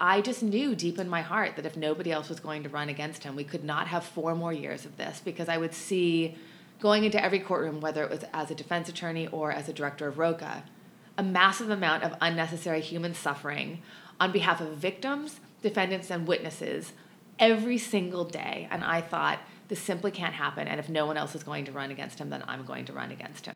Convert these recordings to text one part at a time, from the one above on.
I just knew deep in my heart that if nobody else was going to run against him, we could not have four more years of this because I would see going into every courtroom, whether it was as a defense attorney or as a director of ROCA, a massive amount of unnecessary human suffering on behalf of victims, defendants, and witnesses every single day. And I thought, this simply can't happen. And if no one else is going to run against him, then I'm going to run against him.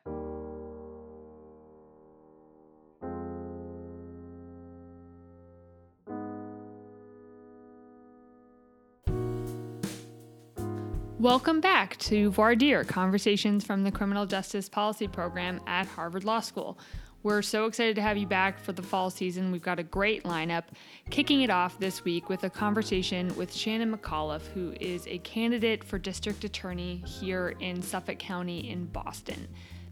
Welcome back to Voir dire Conversations from the Criminal Justice Policy Program at Harvard Law School. We're so excited to have you back for the fall season. We've got a great lineup. Kicking it off this week with a conversation with Shannon McAuliffe, who is a candidate for district attorney here in Suffolk County in Boston.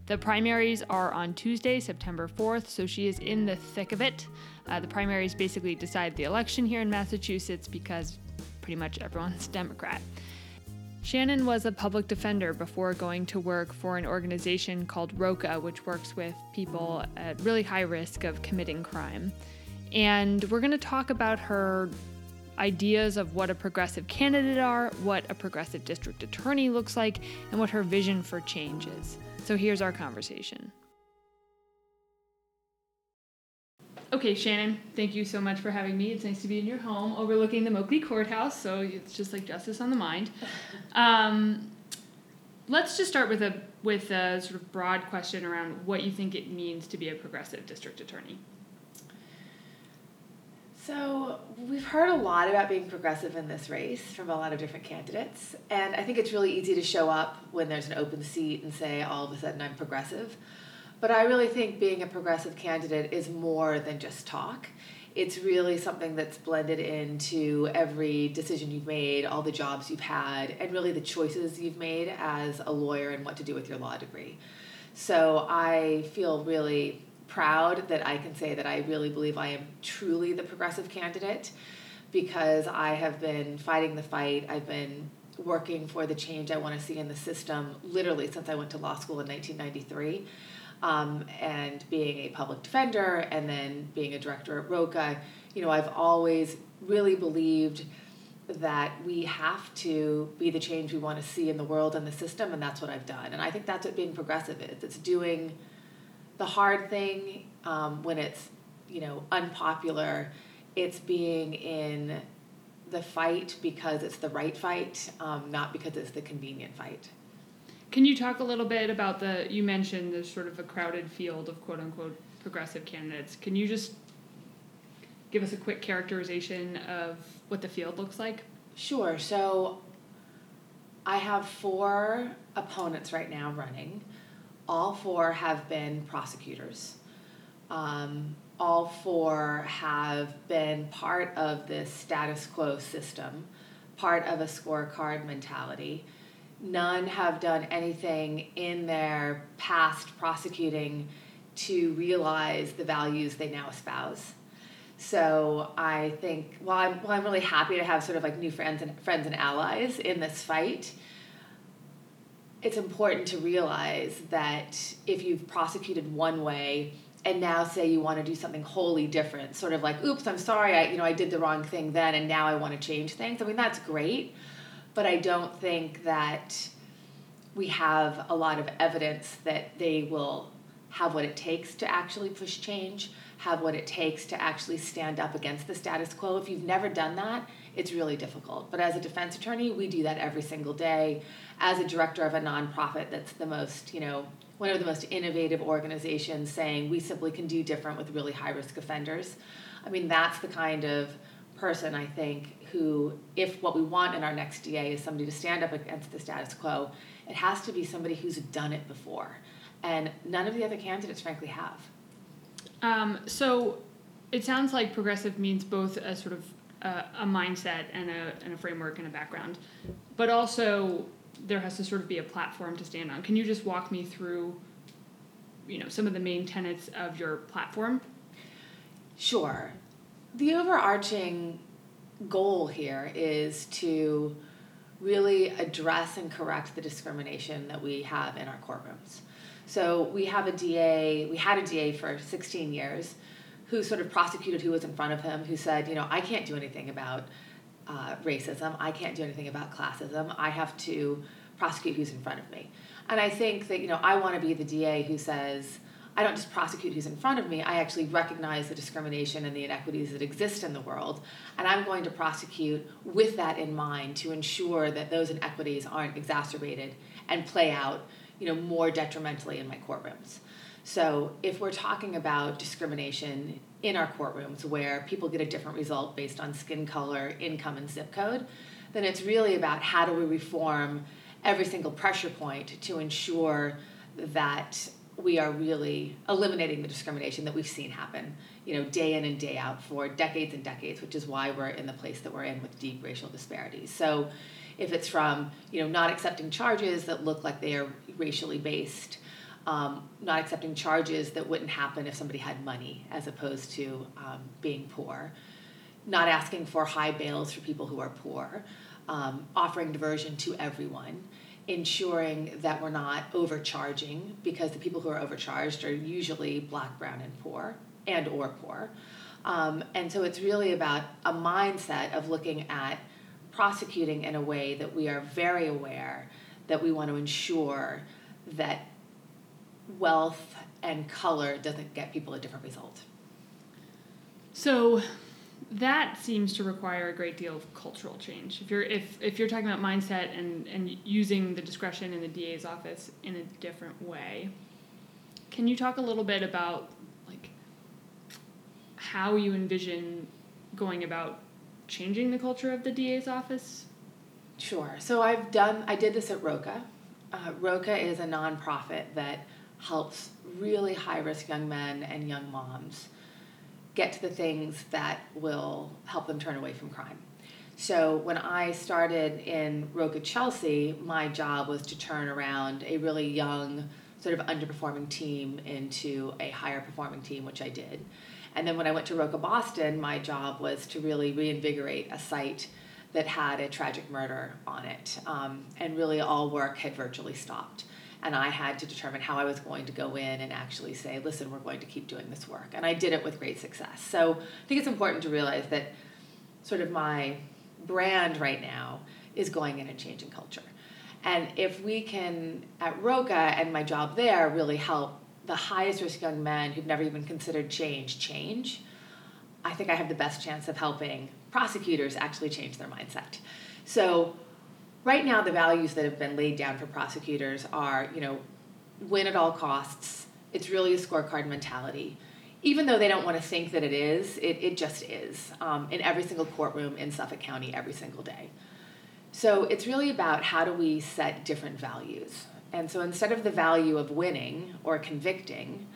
The primaries are on Tuesday, September 4th, so she is in the thick of it. Uh, the primaries basically decide the election here in Massachusetts because pretty much everyone's a Democrat. Shannon was a public defender before going to work for an organization called ROCA, which works with people at really high risk of committing crime. And we're going to talk about her ideas of what a progressive candidate are, what a progressive district attorney looks like, and what her vision for change is. So here's our conversation. Okay, Shannon, thank you so much for having me. It's nice to be in your home overlooking the Moakley Courthouse, so it's just like justice on the mind. Um, let's just start with a with a sort of broad question around what you think it means to be a progressive district attorney. So, we've heard a lot about being progressive in this race from a lot of different candidates, and I think it's really easy to show up when there's an open seat and say all of a sudden I'm progressive. But I really think being a progressive candidate is more than just talk. It's really something that's blended into every decision you've made, all the jobs you've had, and really the choices you've made as a lawyer and what to do with your law degree. So I feel really proud that I can say that I really believe I am truly the progressive candidate because I have been fighting the fight. I've been working for the change I want to see in the system literally since I went to law school in 1993 um, and being a public defender and then being a director at ROCA, you know, I've always really believed that we have to be the change we want to see in the world and the system, and that's what I've done. And I think that's what being progressive is. It's doing the hard thing um, when it's, you know, unpopular. It's being in the fight because it's the right fight, um, not because it's the convenient fight. Can you talk a little bit about the, you mentioned there's sort of a crowded field of quote unquote progressive candidates. Can you just give us a quick characterization of what the field looks like? Sure. So I have four opponents right now running. All four have been prosecutors. Um, all four have been part of this status quo system, part of a scorecard mentality none have done anything in their past prosecuting to realize the values they now espouse. So I think while I'm, while I'm really happy to have sort of like new friends and friends and allies in this fight, it's important to realize that if you've prosecuted one way and now say you want to do something wholly different, sort of like, oops, I'm sorry, I you know I did the wrong thing then and now I want to change things. I mean that's great but I don't think that we have a lot of evidence that they will have what it takes to actually push change, have what it takes to actually stand up against the status quo. If you've never done that, it's really difficult. But as a defense attorney, we do that every single day. As a director of a nonprofit that's the most, you know, one of the most innovative organizations saying we simply can do different with really high risk offenders. I mean, that's the kind of person I think who, if what we want in our next DA is somebody to stand up against the status quo, it has to be somebody who's done it before. And none of the other candidates, frankly, have. Um, so it sounds like progressive means both a sort of uh, a mindset and a, and a framework and a background, but also there has to sort of be a platform to stand on. Can you just walk me through, you know, some of the main tenets of your platform? Sure. The overarching goal here is to really address and correct the discrimination that we have in our courtrooms. So we have a DA, we had a DA for 16 years who sort of prosecuted who was in front of him, who said, you know, I can't do anything about uh, racism, I can't do anything about classism, I have to prosecute who's in front of me. And I think that, you know, I want to be the DA who says, I don't just prosecute who's in front of me, I actually recognize the discrimination and the inequities that exist in the world, and I'm going to prosecute with that in mind to ensure that those inequities aren't exacerbated and play out, you know, more detrimentally in my courtrooms. So if we're talking about discrimination in our courtrooms where people get a different result based on skin color, income, and zip code, then it's really about how do we reform every single pressure point to ensure that we are really eliminating the discrimination that we've seen happen, you know, day in and day out for decades and decades, which is why we're in the place that we're in with deep racial disparities. So if it's from, you know, not accepting charges that look like they are racially based, um, not accepting charges that wouldn't happen if somebody had money as opposed to um, being poor, not asking for high bails for people who are poor, um, offering diversion to everyone, ensuring that we're not overcharging because the people who are overcharged are usually black, brown, and poor and or poor. Um, and so it's really about a mindset of looking at prosecuting in a way that we are very aware that we want to ensure that wealth and color doesn't get people a different result. So that seems to require a great deal of cultural change. If you're if if you're talking about mindset and and using the discretion in the DA's office in a different way, can you talk a little bit about like how you envision going about changing the culture of the DA's office? Sure. So I've done I did this at Roca. Uh, Roca is a nonprofit that helps really high risk young men and young moms get to the things that will help them turn away from crime. So when I started in Roca Chelsea, my job was to turn around a really young, sort of underperforming team into a higher performing team, which I did. And then when I went to Roca Boston, my job was to really reinvigorate a site that had a tragic murder on it. Um, and really all work had virtually stopped and I had to determine how I was going to go in and actually say, listen, we're going to keep doing this work. And I did it with great success. So I think it's important to realize that sort of my brand right now is going in and changing culture. And if we can, at Roca and my job there, really help the highest risk young men who've never even considered change change, I think I have the best chance of helping prosecutors actually change their mindset. So right now the values that have been laid down for prosecutors are you know win at all costs. It's really a scorecard mentality. Even though they don't want to think that it is it, it just is um, in every single courtroom in suffolk county every single day. So it's really about how do we set different values. And so instead of the value of winning or convicting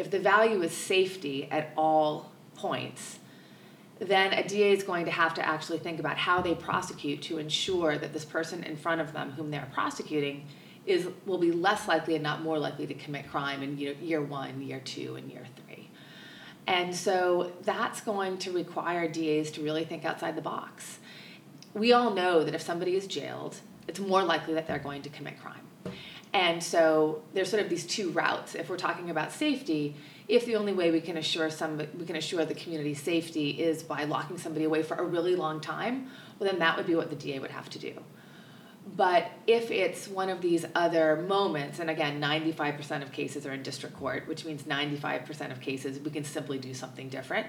if the value is safety at all points then a DA is going to have to actually think about how they prosecute to ensure that this person in front of them, whom they're prosecuting, is will be less likely and not more likely to commit crime in year, year one, year two, and year three. And so that's going to require DAs to really think outside the box. We all know that if somebody is jailed, it's more likely that they're going to commit crime. And so there's sort of these two routes. If we're talking about safety, if the only way we can assure some we can assure the community's safety is by locking somebody away for a really long time, well then that would be what the DA would have to do. But if it's one of these other moments, and again, 95% of cases are in district court, which means 95% of cases we can simply do something different.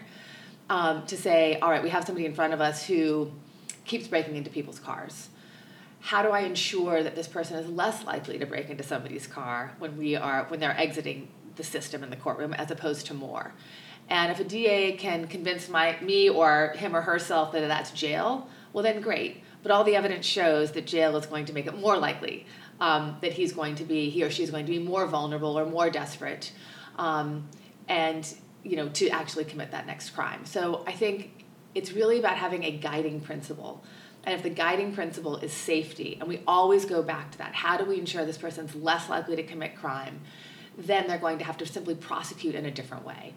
Um, to say, all right, we have somebody in front of us who keeps breaking into people's cars. How do I ensure that this person is less likely to break into somebody's car when we are when they're exiting the system in the courtroom as opposed to more. And if a DA can convince my me or him or herself that that's jail, well then great. But all the evidence shows that jail is going to make it more likely um, that he's going to be he or she is going to be more vulnerable or more desperate, um, and you know to actually commit that next crime. So I think it's really about having a guiding principle. And if the guiding principle is safety, and we always go back to that, how do we ensure this person's less likely to commit crime? Then they're going to have to simply prosecute in a different way.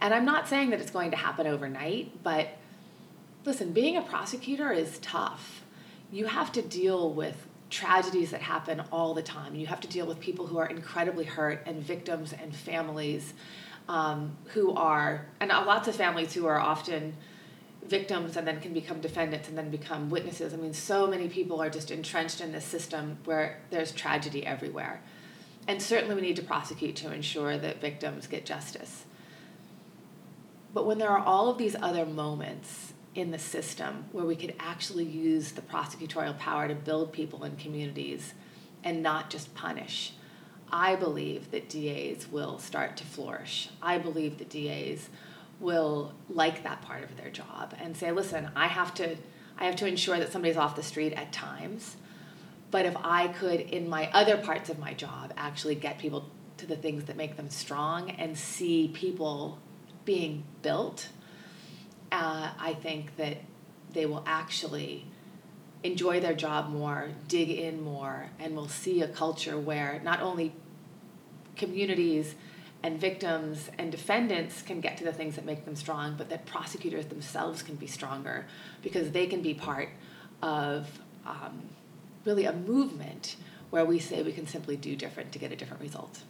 And I'm not saying that it's going to happen overnight, but listen, being a prosecutor is tough. You have to deal with tragedies that happen all the time. You have to deal with people who are incredibly hurt and victims and families um, who are, and lots of families who are often victims and then can become defendants and then become witnesses. I mean, so many people are just entrenched in this system where there's tragedy everywhere. And certainly we need to prosecute to ensure that victims get justice. But when there are all of these other moments in the system where we could actually use the prosecutorial power to build people and communities and not just punish, I believe that DAs will start to flourish. I believe that DAs will like that part of their job and say, listen, I have to I have to ensure that somebody's off the street at times. But if I could in my other parts of my job actually get people to the things that make them strong and see people being built, uh, I think that they will actually enjoy their job more, dig in more, and will see a culture where not only communities and victims and defendants can get to the things that make them strong, but that prosecutors themselves can be stronger because they can be part of um, really a movement where we say we can simply do different to get a different result.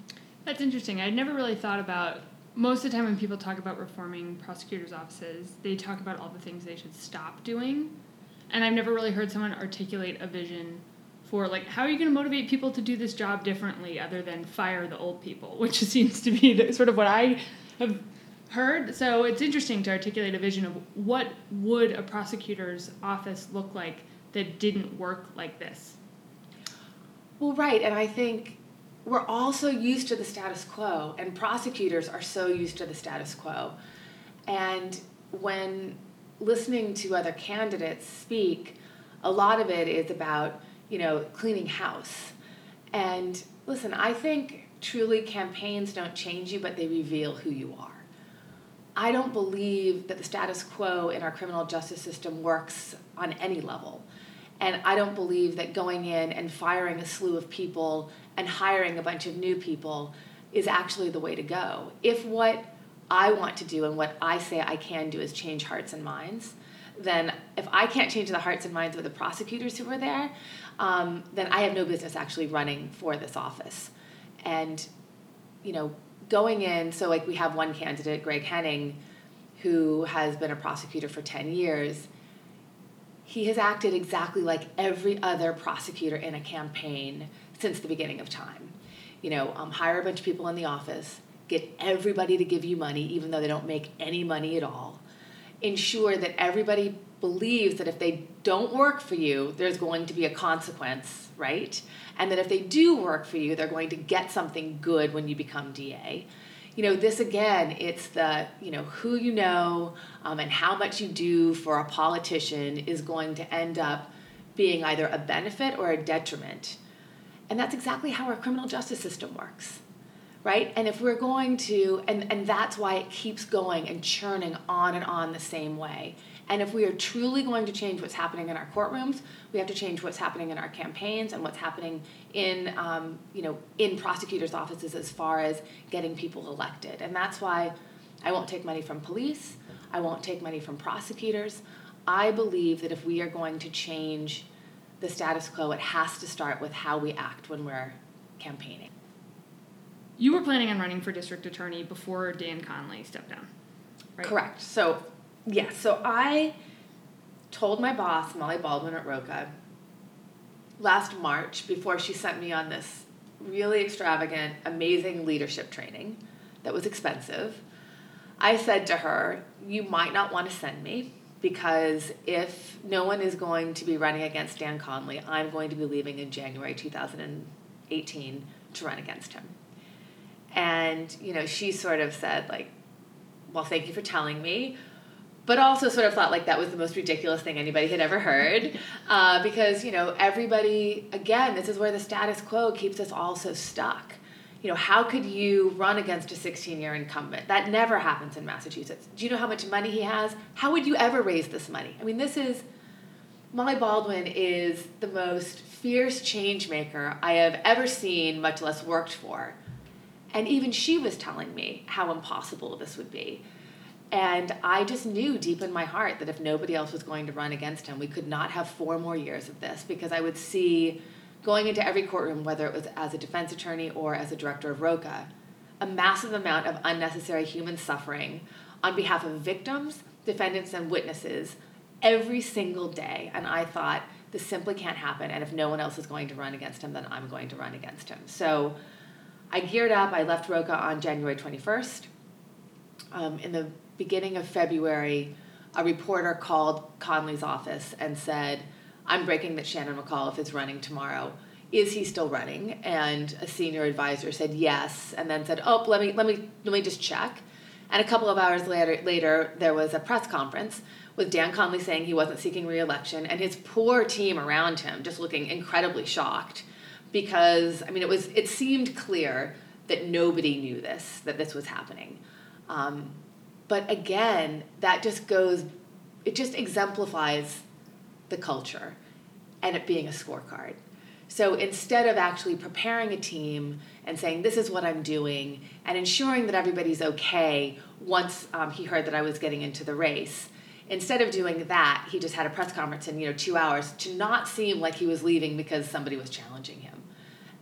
That's interesting. I'd never really thought about most of the time when people talk about reforming prosecutors' offices, they talk about all the things they should stop doing. And I've never really heard someone articulate a vision for like how are you going to motivate people to do this job differently other than fire the old people, which seems to be the, sort of what I have heard. So it's interesting to articulate a vision of what would a prosecutor's office look like that didn't work like this. Well, right, and I think we're all so used to the status quo, and prosecutors are so used to the status quo. And when listening to other candidates speak, a lot of it is about you know, cleaning house. And listen, I think truly campaigns don't change you, but they reveal who you are. I don't believe that the status quo in our criminal justice system works on any level. And I don't believe that going in and firing a slew of people and hiring a bunch of new people is actually the way to go. If what I want to do and what I say I can do is change hearts and minds, then if I can't change the hearts and minds of the prosecutors who are there, um, then I have no business actually running for this office. And, you know, going in, so like we have one candidate, Greg Henning, who has been a prosecutor for 10 years. He has acted exactly like every other prosecutor in a campaign since the beginning of time. You know, um, hire a bunch of people in the office, get everybody to give you money, even though they don't make any money at all. Ensure that everybody believes that if they don't work for you, there's going to be a consequence, right? And that if they do work for you, they're going to get something good when you become DA. You know, this again, it's the, you know, who you know um, and how much you do for a politician is going to end up being either a benefit or a detriment. And that's exactly how our criminal justice system works right and if we're going to and and that's why it keeps going and churning on and on the same way and if we are truly going to change what's happening in our courtrooms, we have to change what's happening in our campaigns and what's happening in, um, you know, in prosecutors' offices as far as getting people elected. And that's why I won't take money from police. I won't take money from prosecutors. I believe that if we are going to change the status quo, it has to start with how we act when we're campaigning. You were planning on running for district attorney before Dan Conley stepped down, right? Correct. So Yes. So I told my boss, Molly Baldwin at Roca, last March before she sent me on this really extravagant, amazing leadership training that was expensive. I said to her, You might not want to send me because if no one is going to be running against Dan Conley, I'm going to be leaving in January 2018 to run against him. And, you know, she sort of said, like, well, thank you for telling me but also sort of thought like that was the most ridiculous thing anybody had ever heard. Uh, because you know everybody again this is where the status quo keeps us all so stuck. You know how could you run against a 16 year incumbent? That never happens in massachusetts. Do you know how much money he has? How would you ever raise this money? I mean this is molly baldwin is the most fierce change maker i have ever seen much less worked for. And even she was telling me how impossible this would be and I just knew deep in my heart that if nobody else was going to run against him, we could not have four more years of this because I would see going into every courtroom, whether it was as a defense attorney or as a director of ROCA, a massive amount of unnecessary human suffering on behalf of victims, defendants, and witnesses every single day. And I thought, this simply can't happen. And if no one else is going to run against him, then I'm going to run against him. So I geared up. I left Roca on January 21st. Um, in the beginning of February, a reporter called Conley's office and said, I'm breaking that Shannon McAuliffe is running tomorrow. Is he still running? And a senior advisor said yes, and then said, Oh, let me let me let me just check. And a couple of hours later later there was a press conference with Dan Conley saying he wasn't seeking reelection and his poor team around him just looking incredibly shocked because I mean it was it seemed clear that nobody knew this that this was happening. Um, but again, that just goes it just exemplifies the culture and it being a scorecard. So instead of actually preparing a team and saying, this is what I'm doing, and ensuring that everybody's okay once um, he heard that I was getting into the race, instead of doing that, he just had a press conference in you know two hours to not seem like he was leaving because somebody was challenging him.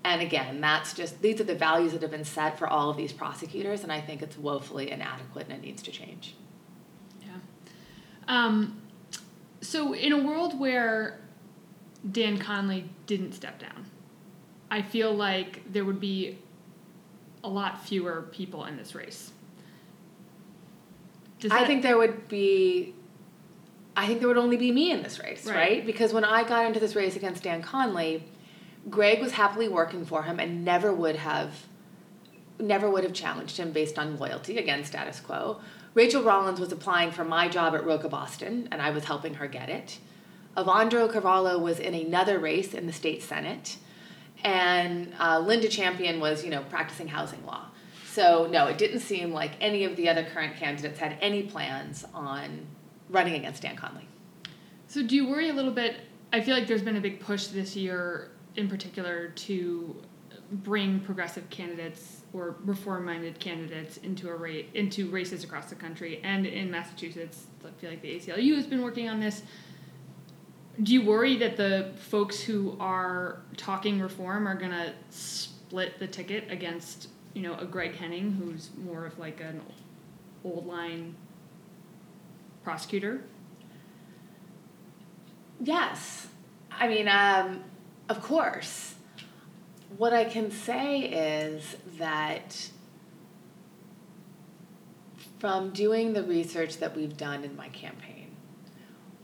And again, that's just these are the values that have been set for all of these prosecutors, and I think it's woefully inadequate and it needs to change. Yeah. Um, so in a world where Dan Conley didn't step down, I feel like there would be a lot fewer people in this race. Does I think there would be I think there would only be me in this race, right. right? Because when I got into this race against Dan Conley, Greg was happily working for him and never would have never would have challenged him based on loyalty again status quo. Rachael Rollins was applying for my job at Roca Boston and I was helping her get it. Evandro Carvalho was in another race in the state senate and uh, Linda Champion was, you know, practicing housing law. So no, it didn't seem like any of the other current candidates had any plans on running against Dan Conley. So do you worry a little bit? I feel like there's been a big push this year in particular to bring progressive candidates or reform-minded candidates into a rate into races across the country and in Massachusetts. I feel like the ACLU has been working on this. Do you worry that the folks who are talking reform are going to split the ticket against, you know, a Greg Henning who's more of like an old line prosecutor? Yes. I mean, um, of course. What I can say is that from doing the research that we've done in my campaign,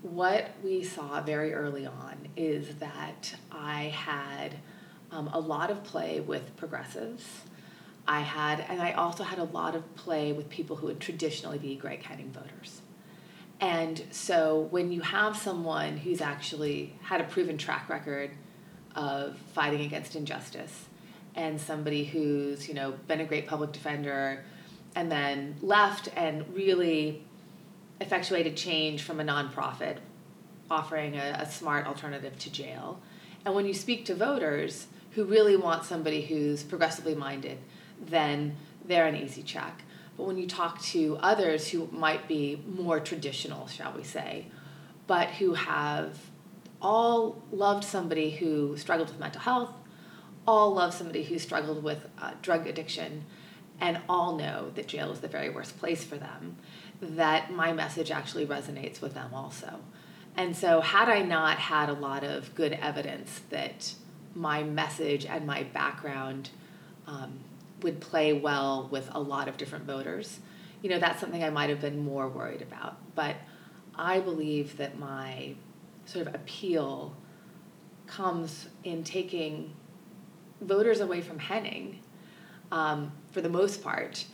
what we saw very early on is that I had um, a lot of play with progressives. I had, and I also had a lot of play with people who would traditionally be Greg Henning voters. And so when you have someone who's actually had a proven track record of fighting against injustice. And somebody who's you know been a great public defender and then left and really effectuated change from a nonprofit offering a, a smart alternative to jail. And when you speak to voters who really want somebody who's progressively minded then they're an easy check. But when you talk to others who might be more traditional shall we say but who have all loved somebody who struggled with mental health, all love somebody who struggled with uh, drug addiction, and all know that jail is the very worst place for them, that my message actually resonates with them also. And so, had I not had a lot of good evidence that my message and my background um, would play well with a lot of different voters, you know, that's something I might have been more worried about. But I believe that my sort of appeal comes in taking voters away from Henning um, for the most part,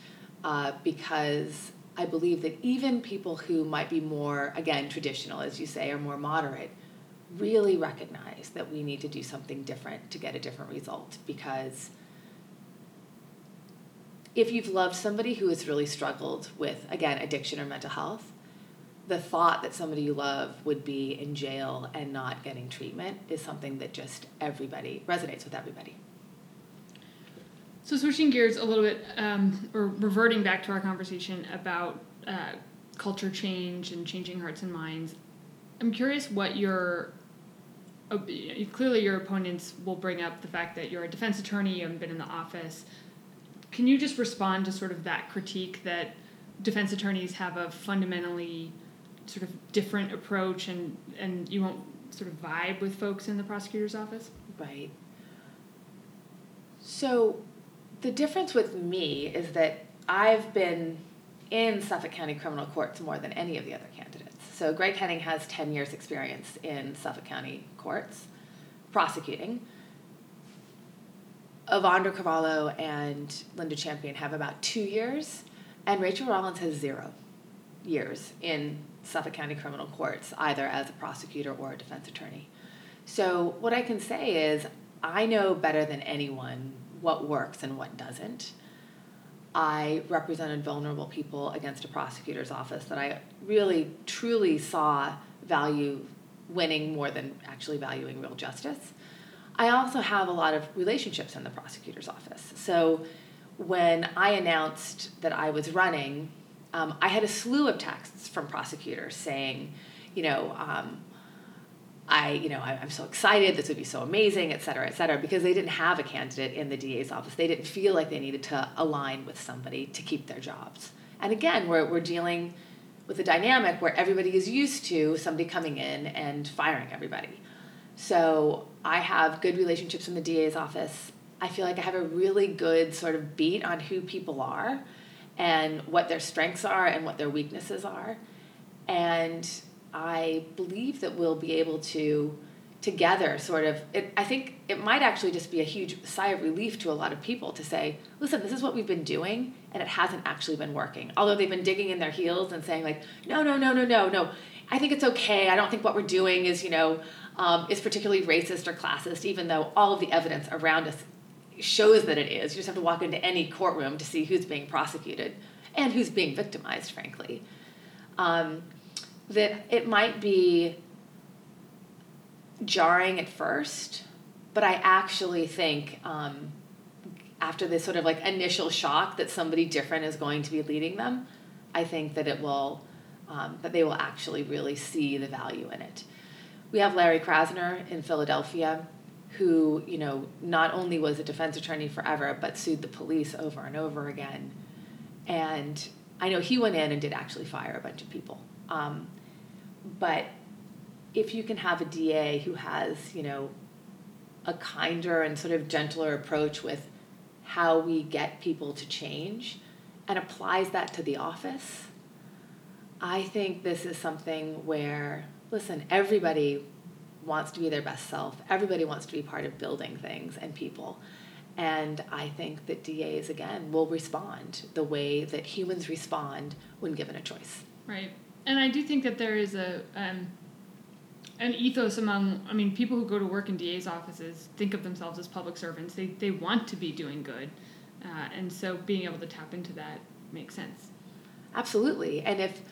uh, because I believe that even people who might be more, again, traditional, as you say, or more moderate, really recognize that we need to do something different to get a different result. Because if you've loved somebody who has really struggled with, again, addiction or mental health, the thought that somebody you love would be in jail and not getting treatment is something that just everybody resonates with everybody. So switching gears a little bit, um, or reverting back to our conversation about uh, culture change and changing hearts and minds, I'm curious what your uh, clearly your opponents will bring up the fact that you're a defense attorney, you haven't been in the office. can you just respond to sort of that critique that defense attorneys have a fundamentally sort of different approach and, and you won't sort of vibe with folks in the prosecutor's office? Right. So the difference with me is that I've been in Suffolk County criminal courts more than any of the other candidates. So Greg Henning has 10 years experience in Suffolk County courts prosecuting. Evandro Carvalho and Linda Champion have about two years, and Rachael Rollins has zero years in Suffolk County criminal courts, either as a prosecutor or a defense attorney. So, what I can say is, I know better than anyone what works and what doesn't. I represented vulnerable people against a prosecutor's office that I really, truly saw value winning more than actually valuing real justice. I also have a lot of relationships in the prosecutor's office. So when I announced that I was running, um, I had a slew of texts from prosecutors saying, you know, um, I, you know, I, am so excited. This would be so amazing, et cetera, et cetera, because they didn't have a candidate in the DA's office. They didn't feel like they needed to align with somebody to keep their jobs. And again, we're, we're dealing with a dynamic where everybody is used to somebody coming in and firing everybody. So I have good relationships in the DA's office. I feel like I have a really good sort of beat on who people are and what their strengths are and what their weaknesses are. And I believe that we'll be able to together sort of it, i think it might actually just be a huge sigh of relief to a lot of people to say listen this is what we've been doing and it hasn't actually been working. Although they've been digging in their heels and saying like no no no no no no. I think it's okay. I don't think what we're doing is you know um, is particularly racist or classist even though all of the evidence around us shows that it is. You just have to walk into any courtroom to see who's being prosecuted and who's being victimized frankly. Um, that it might be jarring at first, but I actually think um, after this sort of like initial shock that somebody different is going to be leading them, I think that it will, um, that they will actually really see the value in it. We have Larry Krasner in Philadelphia, who you know not only was a defense attorney forever, but sued the police over and over again, and I know he went in and did actually fire a bunch of people. Um, but if you can have a DA who has, you know, a kinder and sort of gentler approach with how we get people to change and applies that to the office, I think this is something where, listen, everybody wants to be their best self. Everybody wants to be part of building things and people. And I think that DAs, again, will respond the way that humans respond when given a choice. Right and I do think that there is a um, an ethos among I mean people who go to work in DA's offices think of themselves as public servants. They they want to be doing good, uh, and so being able to tap into that makes sense. Absolutely, and if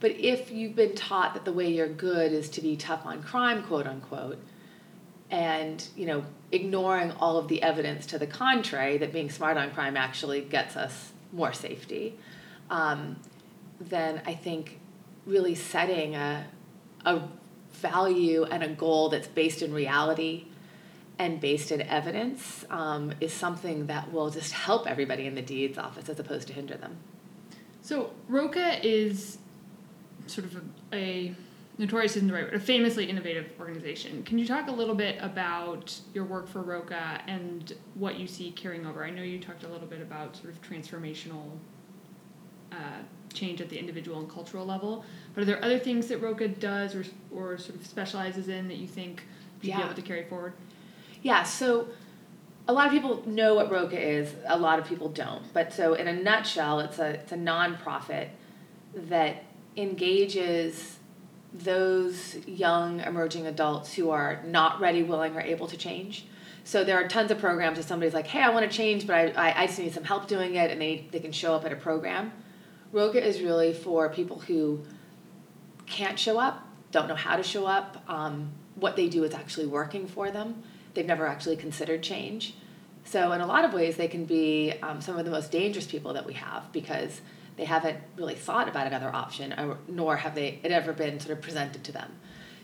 but if you've been taught that the way you're good is to be tough on crime, quote unquote, and you know ignoring all of the evidence to the contrary that being smart on crime actually gets us more safety, um, then I think really setting a, a value and a goal that's based in reality and based in evidence um, is something that will just help everybody in the DA's office as opposed to hinder them. So ROCA is sort of a, a notorious isn't the right word, a famously innovative organization. Can you talk a little bit about your work for ROCA and what you see carrying over? I know you talked a little bit about sort of transformational uh, change at the individual and cultural level. But are there other things that ROCA does or, or sort of specializes in that you think you'd yeah. be able to carry forward? Yeah, so a lot of people know what ROCA is, a lot of people don't. But so in a nutshell, it's a, it's a nonprofit that engages those young emerging adults who are not ready, willing, or able to change. So there are tons of programs if somebody's like, hey, I want to change, but I, I, I just need some help doing it, and they, they can show up at a program. ROCA is really for people who can't show up, don't know how to show up, um, what they do is actually working for them. They've never actually considered change. So, in a lot of ways, they can be um, some of the most dangerous people that we have because they haven't really thought about another option, or, nor have they it ever been sort of presented to them.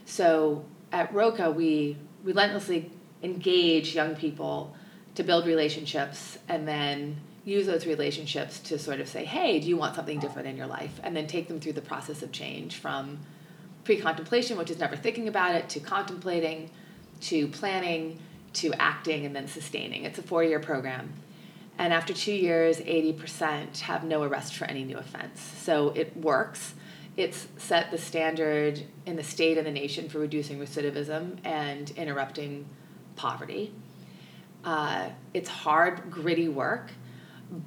So, at ROCA, we relentlessly engage young people to build relationships and then use those relationships to sort of say, hey, do you want something different in your life? And then take them through the process of change from pre contemplation, which is never thinking about it, to contemplating, to planning, to acting, and then sustaining. It's a four year program. And after two years, 80% have no arrest for any new offense. So it works. It's set the standard in the state and the nation for reducing recidivism and interrupting poverty. Uh, it's hard, gritty work,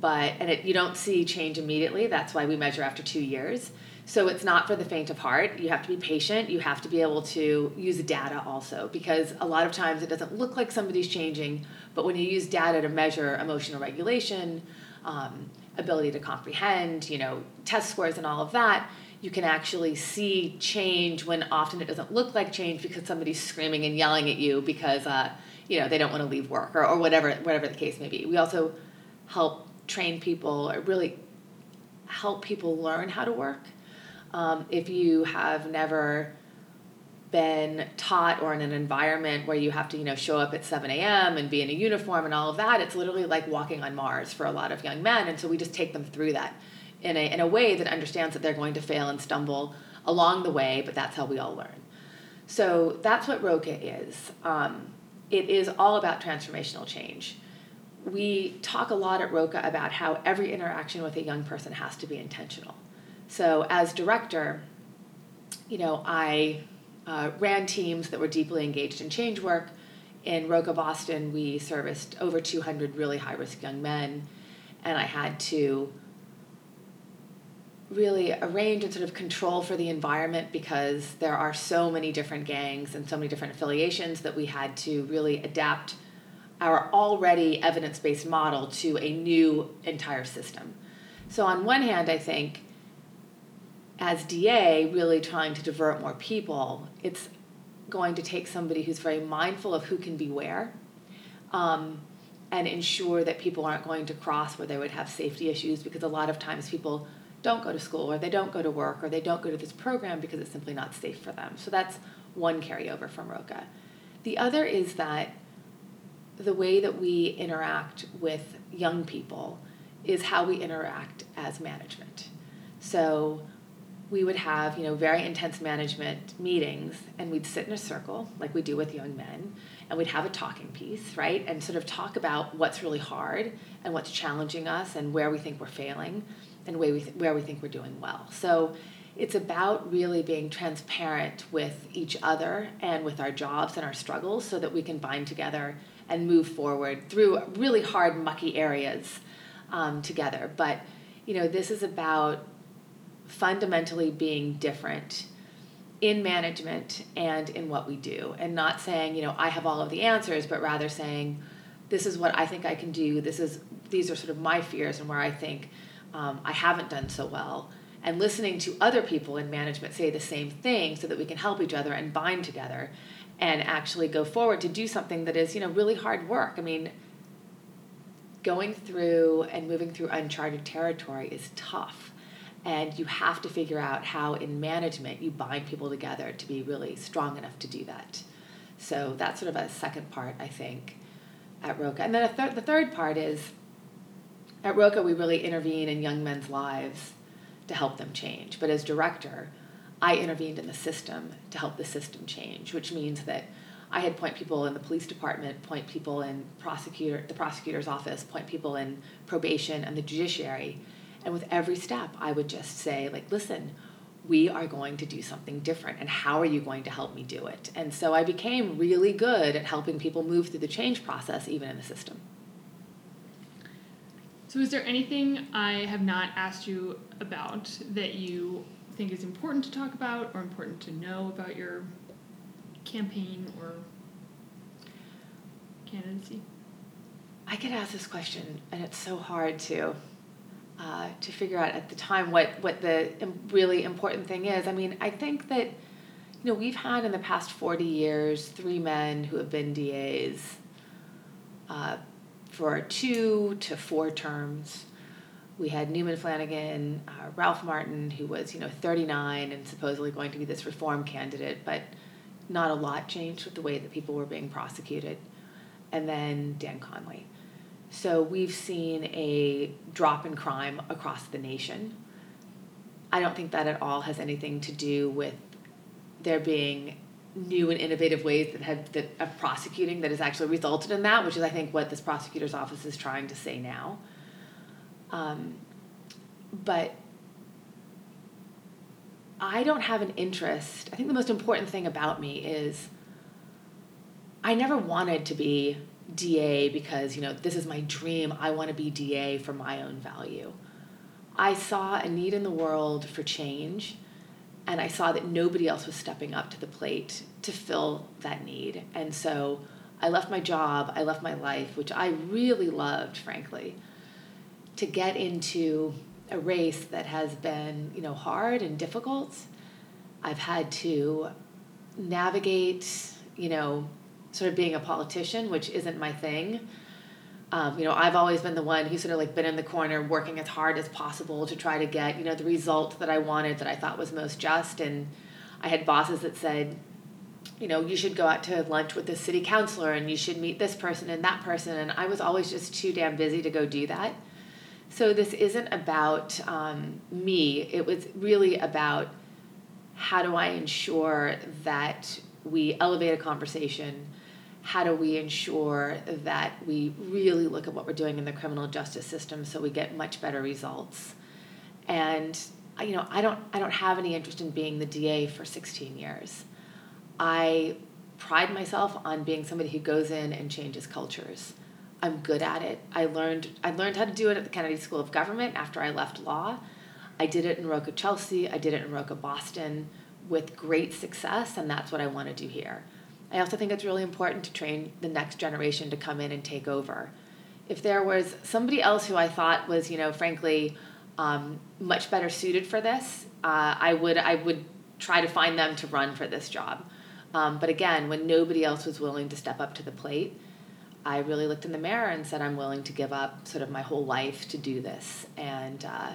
but and it, you don't see change immediately. That's why we measure after two years. So it's not for the faint of heart. You have to be patient. You have to be able to use data also because a lot of times it doesn't look like somebody's changing, but when you use data to measure emotional regulation, um, ability to comprehend, you know, test scores and all of that, you can actually see change when often it doesn't look like change because somebody's screaming and yelling at you because uh, you know they don't want to leave work or, or whatever whatever the case may be. We also help train people or really help people learn how to work um, if you have never been taught or in an environment where you have to you know show up at 7 a.m and be in a uniform and all of that it's literally like walking on mars for a lot of young men. And so we just take them through that in a, in a way that understands that they're going to fail and stumble along the way but that's how we all learn. So that's what roca is. Um, it is all about transformational change. We talk a lot at roca about how every interaction with a young person has to be intentional so as director, you know, I uh, ran teams that were deeply engaged in change work. In Roca Boston, we serviced over 200 really high risk young men, and I had to really arrange and sort of control for the environment because there are so many different gangs and so many different affiliations that we had to really adapt our already evidence based model to a new entire system. So, on one hand, I think as DA really trying to divert more people, it's going to take somebody who's very mindful of who can be where um, and ensure that people aren't going to cross where they would have safety issues because a lot of times people don't go to school or they don't go to work or they don't go to this program because it's simply not safe for them. So that's one carryover from ROCA. The other is that the way that we interact with young people is how we interact as management. So we would have you know very intense management meetings and we'd sit in a circle like we do with young men and we'd have a talking piece right? And sort of talk about what's really hard and what's challenging us and where we think we're failing and where we, th- where we think we're doing well. So it's about really being transparent with each other and with our jobs and our struggles so that we can bind together and move forward through really hard mucky areas um, together. But you know this is about fundamentally being different in management and in what we do. And not saying you know i have all of the answers but rather saying this is what i think i can do. This is these are sort of my fears and where i think um, i haven't done so well. And listening to other people in management say the same thing so that we can help each other and bind together and actually go forward to do something that is you know really hard work. I mean going through and moving through uncharted territory is tough and you have to figure out how in management you bind people together to be really strong enough to do that. So that's sort of a second part i think at roca. And then a th- the third part is at roca we really intervene in young men's lives to help them change. But as director i intervened in the system to help the system change which means that I had point people in the police department, point people in prosecutor, the prosecutor's office, point people in probation and the judiciary and with every step, I would just say, like, listen, we are going to do something different and how are you going to help me do it? And so i became really good at helping people move through the change process even in the system. So is there anything i have not asked you about that you think is important to talk about or important to know about your campaign or candidacy? I get asked this question and it's so hard to uh, to figure out at the time what what the really important thing is. I mean, I think that you know we've had in the past forty years three men who have been DAs uh, for two to four terms. We had Newman Flanagan, uh, Ralph Martin, who was you know thirty nine and supposedly going to be this reform candidate, but not a lot changed with the way that people were being prosecuted, and then Dan Conley So we've seen a drop in crime across the nation. I don't think that at all has anything to do with there being new and innovative ways that have that of prosecuting that has actually resulted in that, which is I think what this prosecutor's office is trying to say now. Um, but I don't have an interest. I think the most important thing about me is I never wanted to be DA because, you know, this is my dream. I want to be DA for my own value. I saw a need in the world for change, and I saw that nobody else was stepping up to the plate to fill that need. And so I left my job, I left my life, which I really loved, frankly, to get into a race that has been, you know, hard and difficult. I've had to navigate, you know, sort of being a politician, which isn't my thing. Um, you know, I've always been the one who's sort of like been in the corner working as hard as possible to try to get, you know, the result that I wanted that I thought was most just. And I had bosses that said, you know, you should go out to lunch with the city councilor and you should meet this person and that person. And I was always just too damn busy to go do that. So this isn't about um, me. It was really about how do I ensure that we elevate a conversation? How do we ensure that we really look at what we're doing in the criminal justice system so we get much better results? And you know, I don't I don't have any interest in being the DA for 16 years. I pride myself on being somebody who goes in and changes cultures. I'm good at it. I learned I learned how to do it at the Kennedy School of Government after I left law. I did it in Roca Chelsea, I did it in Roca Boston with great success and that's what I want to do here. I also think it's really important to train the next generation to come in and take over. If there was somebody else who I thought was, you know, frankly, um, much better suited for this, uh, I would I would try to find them to run for this job. Um, but again, when nobody else was willing to step up to the plate, I really looked in the mirror and said, I'm willing to give up sort of my whole life to do this. And uh,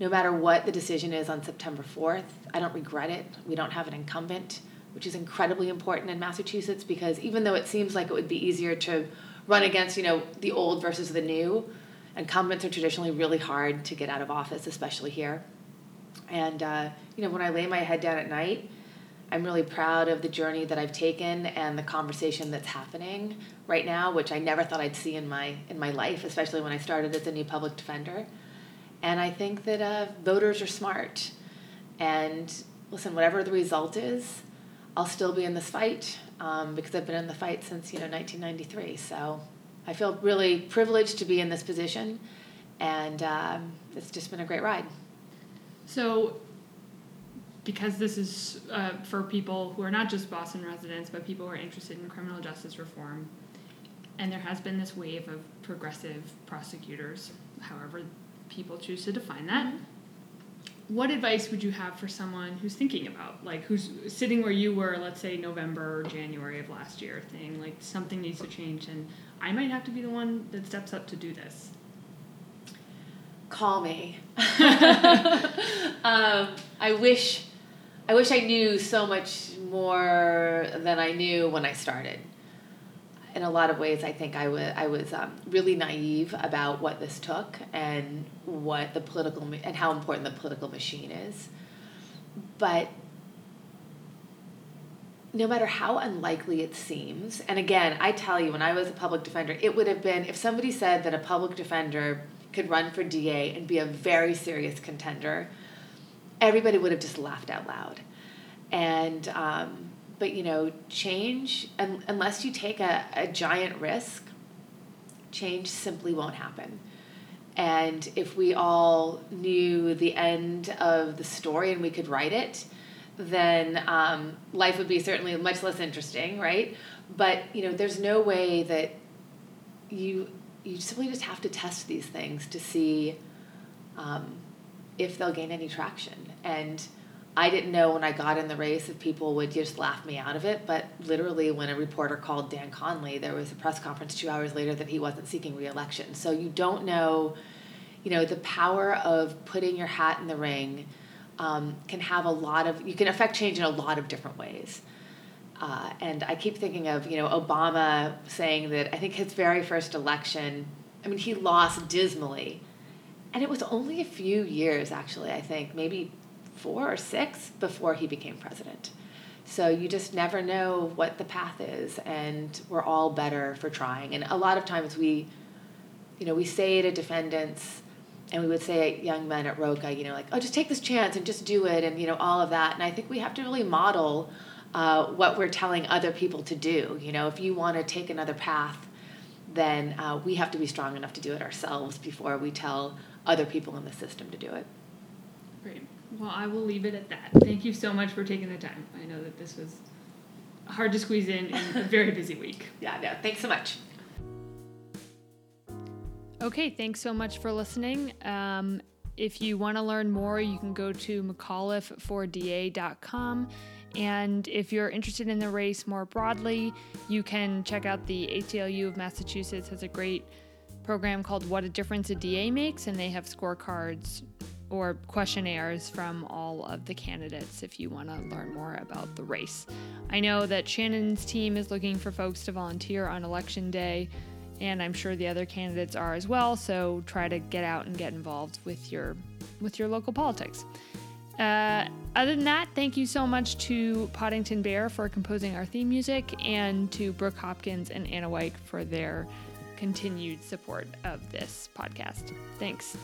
no matter what the decision is on September 4th, I don't regret it. We don't have an incumbent, which is incredibly important in Massachusetts because even though it seems like it would be easier to run against, you know, the old versus the new, incumbents are traditionally really hard to get out of office, especially here. And, uh, you know, when I lay my head down at night, I'm really proud of the journey that I've taken and the conversation that's happening right now, which I never thought I'd see in my in my life, especially when I started as a new public defender. And I think that uh, voters are smart. And listen, whatever the result is, I'll still be in this fight um, because I've been in the fight since you know 1993. So I feel really privileged to be in this position, and um, it's just been a great ride. So because this is uh, for people who are not just Boston residents, but people who are interested in criminal justice reform. And there has been this wave of progressive prosecutors, however people choose to define that. Mm-hmm. What advice would you have for someone who's thinking about, like, who's sitting where you were, let's say November or January of last year, thing like, something needs to change and I might have to be the one that steps up to do this? Call me. um, I wish I wish I knew so much more than I knew when I started. In a lot of ways, I think I was I was um, really naive about what this took and what the political and how important the political machine is. But no matter how unlikely it seems, and again, I tell you, when I was a public defender, it would have been if somebody said that a public defender could run for DA and be a very serious contender everybody would have just laughed out loud. And, um, but you know, change, un- unless you take a, a giant risk, change simply won't happen. And if we all knew the end of the story and we could write it, then um, life would be certainly much less interesting, right? But you know, there's no way that you you simply just have to test these things to see um, if they'll gain any traction. And I didn't know when I got in the race if people would just laugh me out of it, but literally, when a reporter called Dan Conley, there was a press conference two hours later that he wasn't seeking reelection. So you don't know, you know, the power of putting your hat in the ring um, can have a lot of, you can affect change in a lot of different ways. Uh, and I keep thinking of, you know, Obama saying that I think his very first election, I mean, he lost dismally. And it was only a few years, actually, I think, maybe four or six before he became president. So you just never know what the path is, and we're all better for trying. And a lot of times we, you know, we say to defendants, and we would say young men at Roca, you know, like, oh, just take this chance and just do it, and you know, all of that. And I think we have to really model uh, what we're telling other people to do. You know, if you want to take another path, then uh, we have to be strong enough to do it ourselves before we tell other people in the system to do it. Great. Well, I will leave it at that. Thank you so much for taking the time. I know that this was hard to squeeze in in a very busy week. Yeah, no, thanks so much. Okay, thanks so much for listening. Um, if you want to learn more, you can go to mcauliffeforda.com. And if you're interested in the race more broadly, you can check out the ACLU of Massachusetts has a great program called What a Difference a DA Makes, and they have scorecards or questionnaires from all of the candidates if you want to learn more about the race. I know that Shannon's team is looking for folks to volunteer on election day, and I'm sure the other candidates are as well, so try to get out and get involved with your with your local politics. Uh, other than that, thank you so much to Poddington Bear for composing our theme music and to Brooke Hopkins and Anna White for their continued support of this podcast. Thanks.